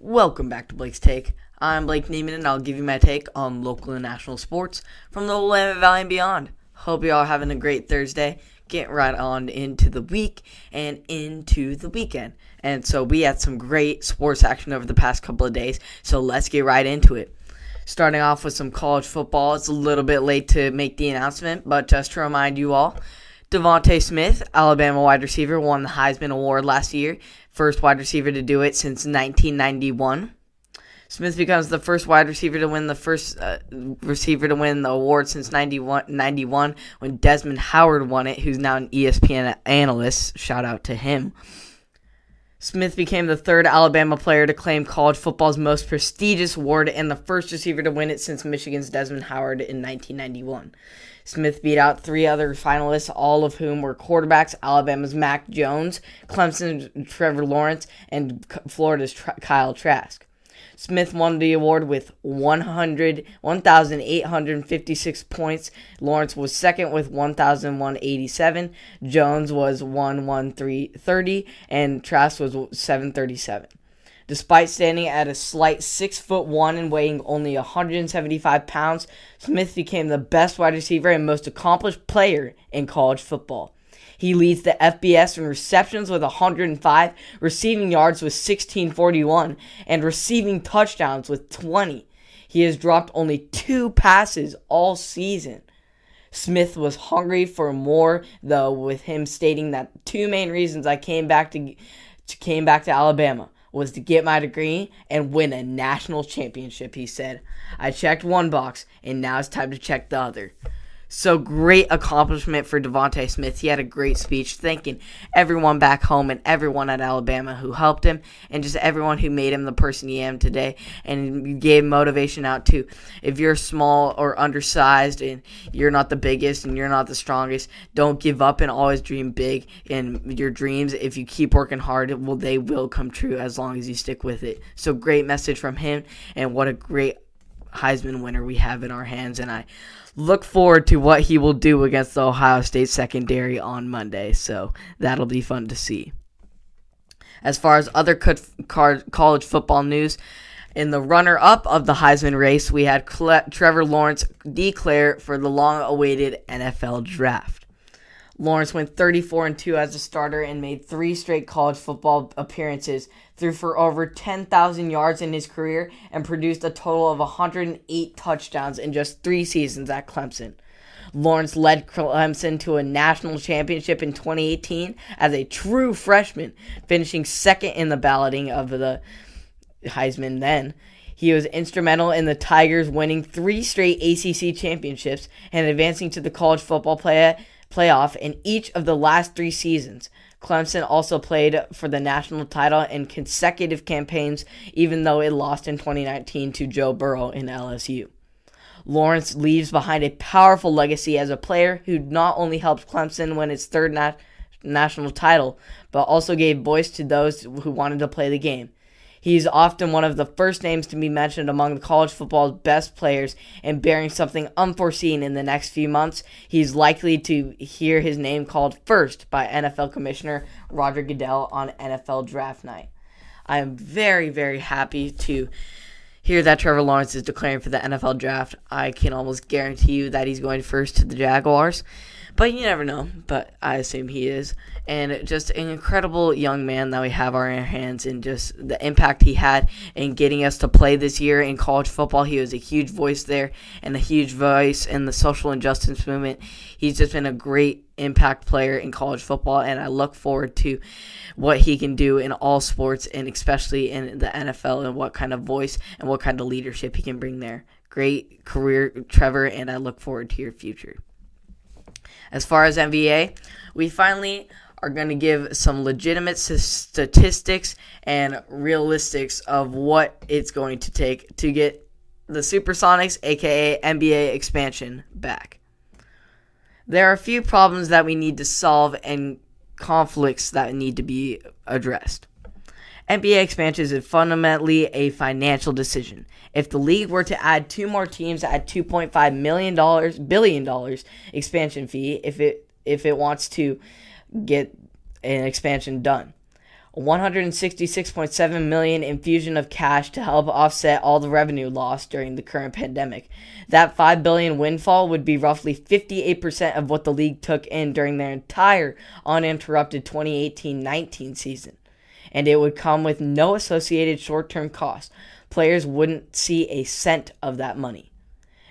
Welcome back to Blake's Take. I'm Blake Neiman, and I'll give you my take on local and national sports from the Willamette Valley and beyond. Hope you all having a great Thursday. Get right on into the week and into the weekend. And so we had some great sports action over the past couple of days. So let's get right into it. Starting off with some college football. It's a little bit late to make the announcement, but just to remind you all, DeVonta Smith, Alabama wide receiver, won the Heisman Award last year. First wide receiver to do it since 1991. Smith becomes the first wide receiver to win the first uh, receiver to win the award since 91, 91 when Desmond Howard won it, who's now an ESPN analyst. Shout out to him. Smith became the third Alabama player to claim college football's most prestigious award and the first receiver to win it since Michigan's Desmond Howard in 1991. Smith beat out three other finalists, all of whom were quarterbacks Alabama's Mac Jones, Clemson's Trevor Lawrence, and Florida's Kyle Trask. Smith won the award with 100, 1,856 points. Lawrence was second with 1,187. Jones was 1,1330, and Trask was 737. Despite standing at a slight six foot one and weighing only 175 pounds, Smith became the best wide receiver and most accomplished player in college football. He leads the FBS in receptions with 105, receiving yards with 1641, and receiving touchdowns with 20. He has dropped only two passes all season. Smith was hungry for more, though, with him stating that two main reasons I came back to, to came back to Alabama was to get my degree and win a national championship, he said. I checked one box, and now it's time to check the other. So great accomplishment for DeVonta Smith. He had a great speech thanking everyone back home and everyone at Alabama who helped him and just everyone who made him the person he am today and gave motivation out too. If you're small or undersized and you're not the biggest and you're not the strongest, don't give up and always dream big in your dreams. If you keep working hard, well they will come true as long as you stick with it. So great message from him and what a great Heisman winner we have in our hands and I look forward to what he will do against the Ohio State secondary on Monday. So that'll be fun to see. As far as other college football news, in the runner up of the Heisman race, we had Trevor Lawrence declare for the long awaited NFL draft. Lawrence went 34 and 2 as a starter and made three straight college football appearances, threw for over 10,000 yards in his career, and produced a total of 108 touchdowns in just three seasons at Clemson. Lawrence led Clemson to a national championship in 2018 as a true freshman, finishing second in the balloting of the Heisman then. He was instrumental in the Tigers winning three straight ACC championships and advancing to the college football play playoff in each of the last three seasons. Clemson also played for the national title in consecutive campaigns, even though it lost in 2019 to Joe Burrow in LSU. Lawrence leaves behind a powerful legacy as a player who not only helped Clemson win its third nat- national title, but also gave voice to those who wanted to play the game. He's often one of the first names to be mentioned among college football's best players, and bearing something unforeseen in the next few months, he's likely to hear his name called first by NFL Commissioner Roger Goodell on NFL Draft Night. I am very, very happy to hear that Trevor Lawrence is declaring for the NFL draft. I can almost guarantee you that he's going first to the Jaguars. But you never know. But I assume he is. And just an incredible young man that we have on our hands, and just the impact he had in getting us to play this year in college football. He was a huge voice there, and a huge voice in the social injustice movement. He's just been a great impact player in college football, and I look forward to what he can do in all sports, and especially in the NFL, and what kind of voice and what kind of leadership he can bring there. Great career, Trevor, and I look forward to your future. As far as NBA, we finally are going to give some legitimate statistics and realistics of what it's going to take to get the Supersonics, aka NBA expansion, back. There are a few problems that we need to solve and conflicts that need to be addressed. NBA expansion is fundamentally a financial decision. If the league were to add two more teams at 2.5 million dollars, billion dollars expansion fee, if it if it wants to get an expansion done, a 166.7 million infusion of cash to help offset all the revenue lost during the current pandemic. That 5 billion windfall would be roughly 58% of what the league took in during their entire uninterrupted 2018-19 season. And it would come with no associated short-term costs. Players wouldn't see a cent of that money.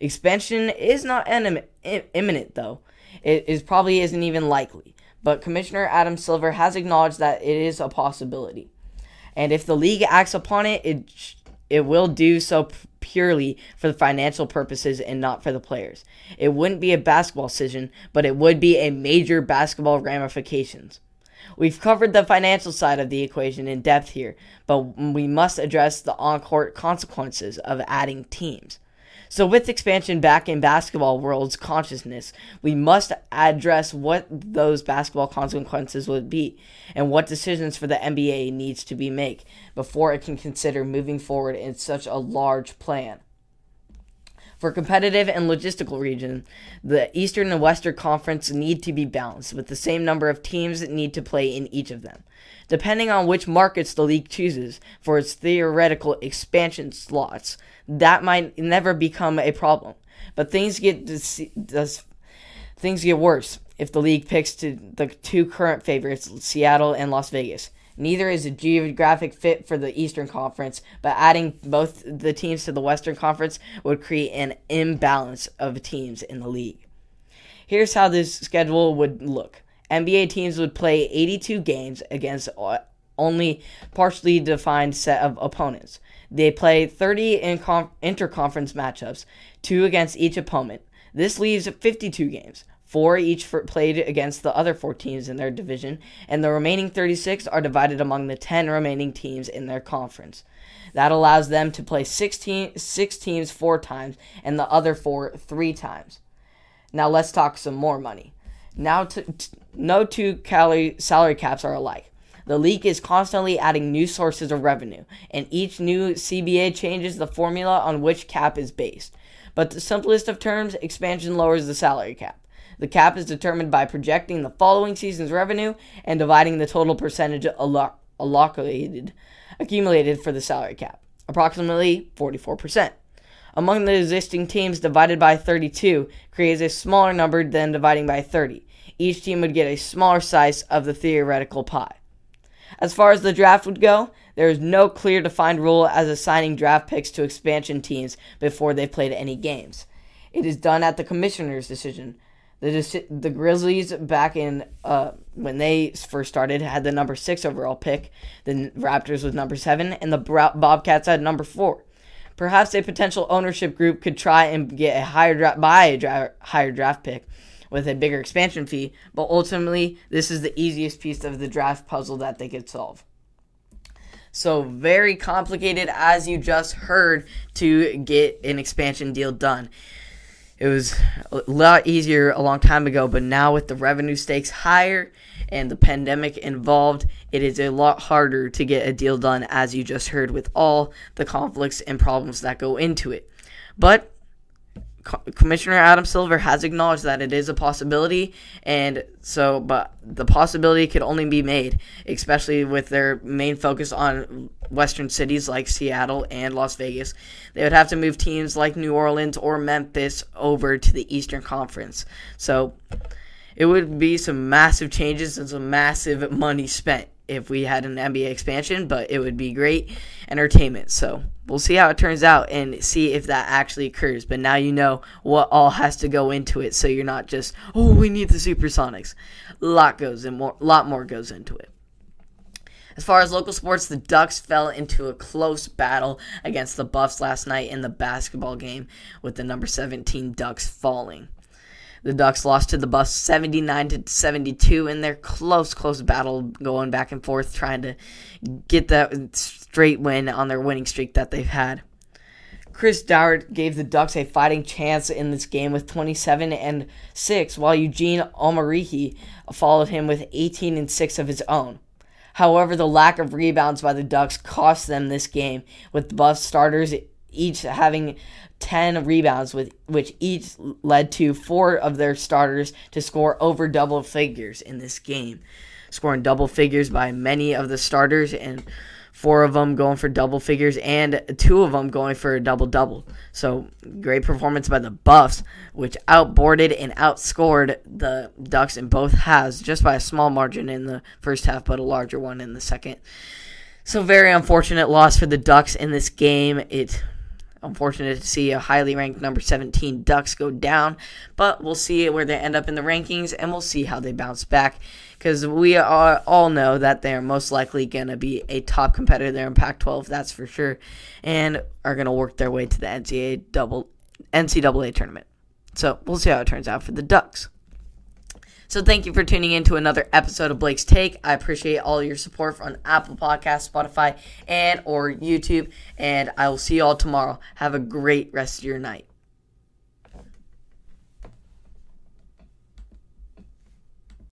Expansion is not imminent though. It is probably isn't even likely but Commissioner Adam Silver has acknowledged that it is a possibility. And if the league acts upon it, it it will do so purely for the financial purposes and not for the players. It wouldn't be a basketball decision, but it would be a major basketball ramifications. We've covered the financial side of the equation in depth here, but we must address the on-court consequences of adding teams. So, with expansion back in basketball world's consciousness, we must address what those basketball consequences would be and what decisions for the NBA needs to be made before it can consider moving forward in such a large plan. For competitive and logistical region, the Eastern and Western Conference need to be balanced with the same number of teams that need to play in each of them. Depending on which markets the league chooses for its theoretical expansion slots, that might never become a problem. But things get things get worse if the league picks to the two current favorites, Seattle and Las Vegas. Neither is a geographic fit for the Eastern Conference, but adding both the teams to the Western Conference would create an imbalance of teams in the league. Here's how this schedule would look. NBA teams would play 82 games against only partially defined set of opponents. They play 30 in interconference matchups, two against each opponent. This leaves 52 games, four each for, played against the other four teams in their division, and the remaining 36 are divided among the 10 remaining teams in their conference. That allows them to play 16, six teams four times and the other four three times. Now let's talk some more money. Now, t- no two calorie, salary caps are alike. The league is constantly adding new sources of revenue, and each new CBA changes the formula on which cap is based. But the simplest of terms, expansion lowers the salary cap. The cap is determined by projecting the following season's revenue and dividing the total percentage allocated accumulated for the salary cap, approximately 44%. Among the existing teams, divided by 32 creates a smaller number than dividing by 30. Each team would get a smaller slice of the theoretical pie. As far as the draft would go, there is no clear defined rule as assigning draft picks to expansion teams before they've played any games. It is done at the commissioner's decision. The, the Grizzlies back in uh, when they first started had the number six overall pick. The Raptors was number seven, and the Bobcats had number four. Perhaps a potential ownership group could try and get a higher draft, buy a dra- higher draft pick with a bigger expansion fee, but ultimately, this is the easiest piece of the draft puzzle that they could solve. So, very complicated, as you just heard, to get an expansion deal done. It was a lot easier a long time ago, but now with the revenue stakes higher and the pandemic involved, it is a lot harder to get a deal done, as you just heard, with all the conflicts and problems that go into it. But Commissioner Adam Silver has acknowledged that it is a possibility, and so, but the possibility could only be made, especially with their main focus on Western cities like Seattle and Las Vegas. They would have to move teams like New Orleans or Memphis over to the Eastern Conference. So, it would be some massive changes and some massive money spent if we had an NBA expansion, but it would be great entertainment. So we'll see how it turns out and see if that actually occurs. But now you know what all has to go into it, so you're not just oh we need the Supersonics. A lot goes and more, lot more goes into it. As far as local sports, the Ducks fell into a close battle against the Buffs last night in the basketball game, with the number 17 Ducks falling. The Ducks lost to the Buffs 79 to 72 in their close, close battle, going back and forth, trying to get that straight win on their winning streak that they've had. Chris Duarte gave the Ducks a fighting chance in this game with 27 and 6, while Eugene Omoruyi followed him with 18 and 6 of his own. However, the lack of rebounds by the Ducks cost them this game, with the Buffs starters each having 10 rebounds, with which each led to four of their starters to score over double figures in this game. scoring double figures by many of the starters, and four of them going for double figures, and two of them going for a double double. So great performance by the Buffs, which outboarded and outscored the Ducks in both halves just by a small margin in the first half, but a larger one in the second. So very unfortunate loss for the Ducks in this game. It unfortunate to see a highly ranked number 17 Ducks go down, but we'll see where they end up in the rankings and we'll see how they bounce back because we all know that they're most likely going to be a top competitor there in Pac-12, that's for sure, and are going to work their way to the NCAA double NCAA tournament. So we'll see how it turns out for the Ducks. So thank you for tuning in to another episode of Blake's Take. I appreciate all your support on Apple Podcasts, Spotify, and or YouTube. And I will see you all tomorrow. Have a great rest of your night.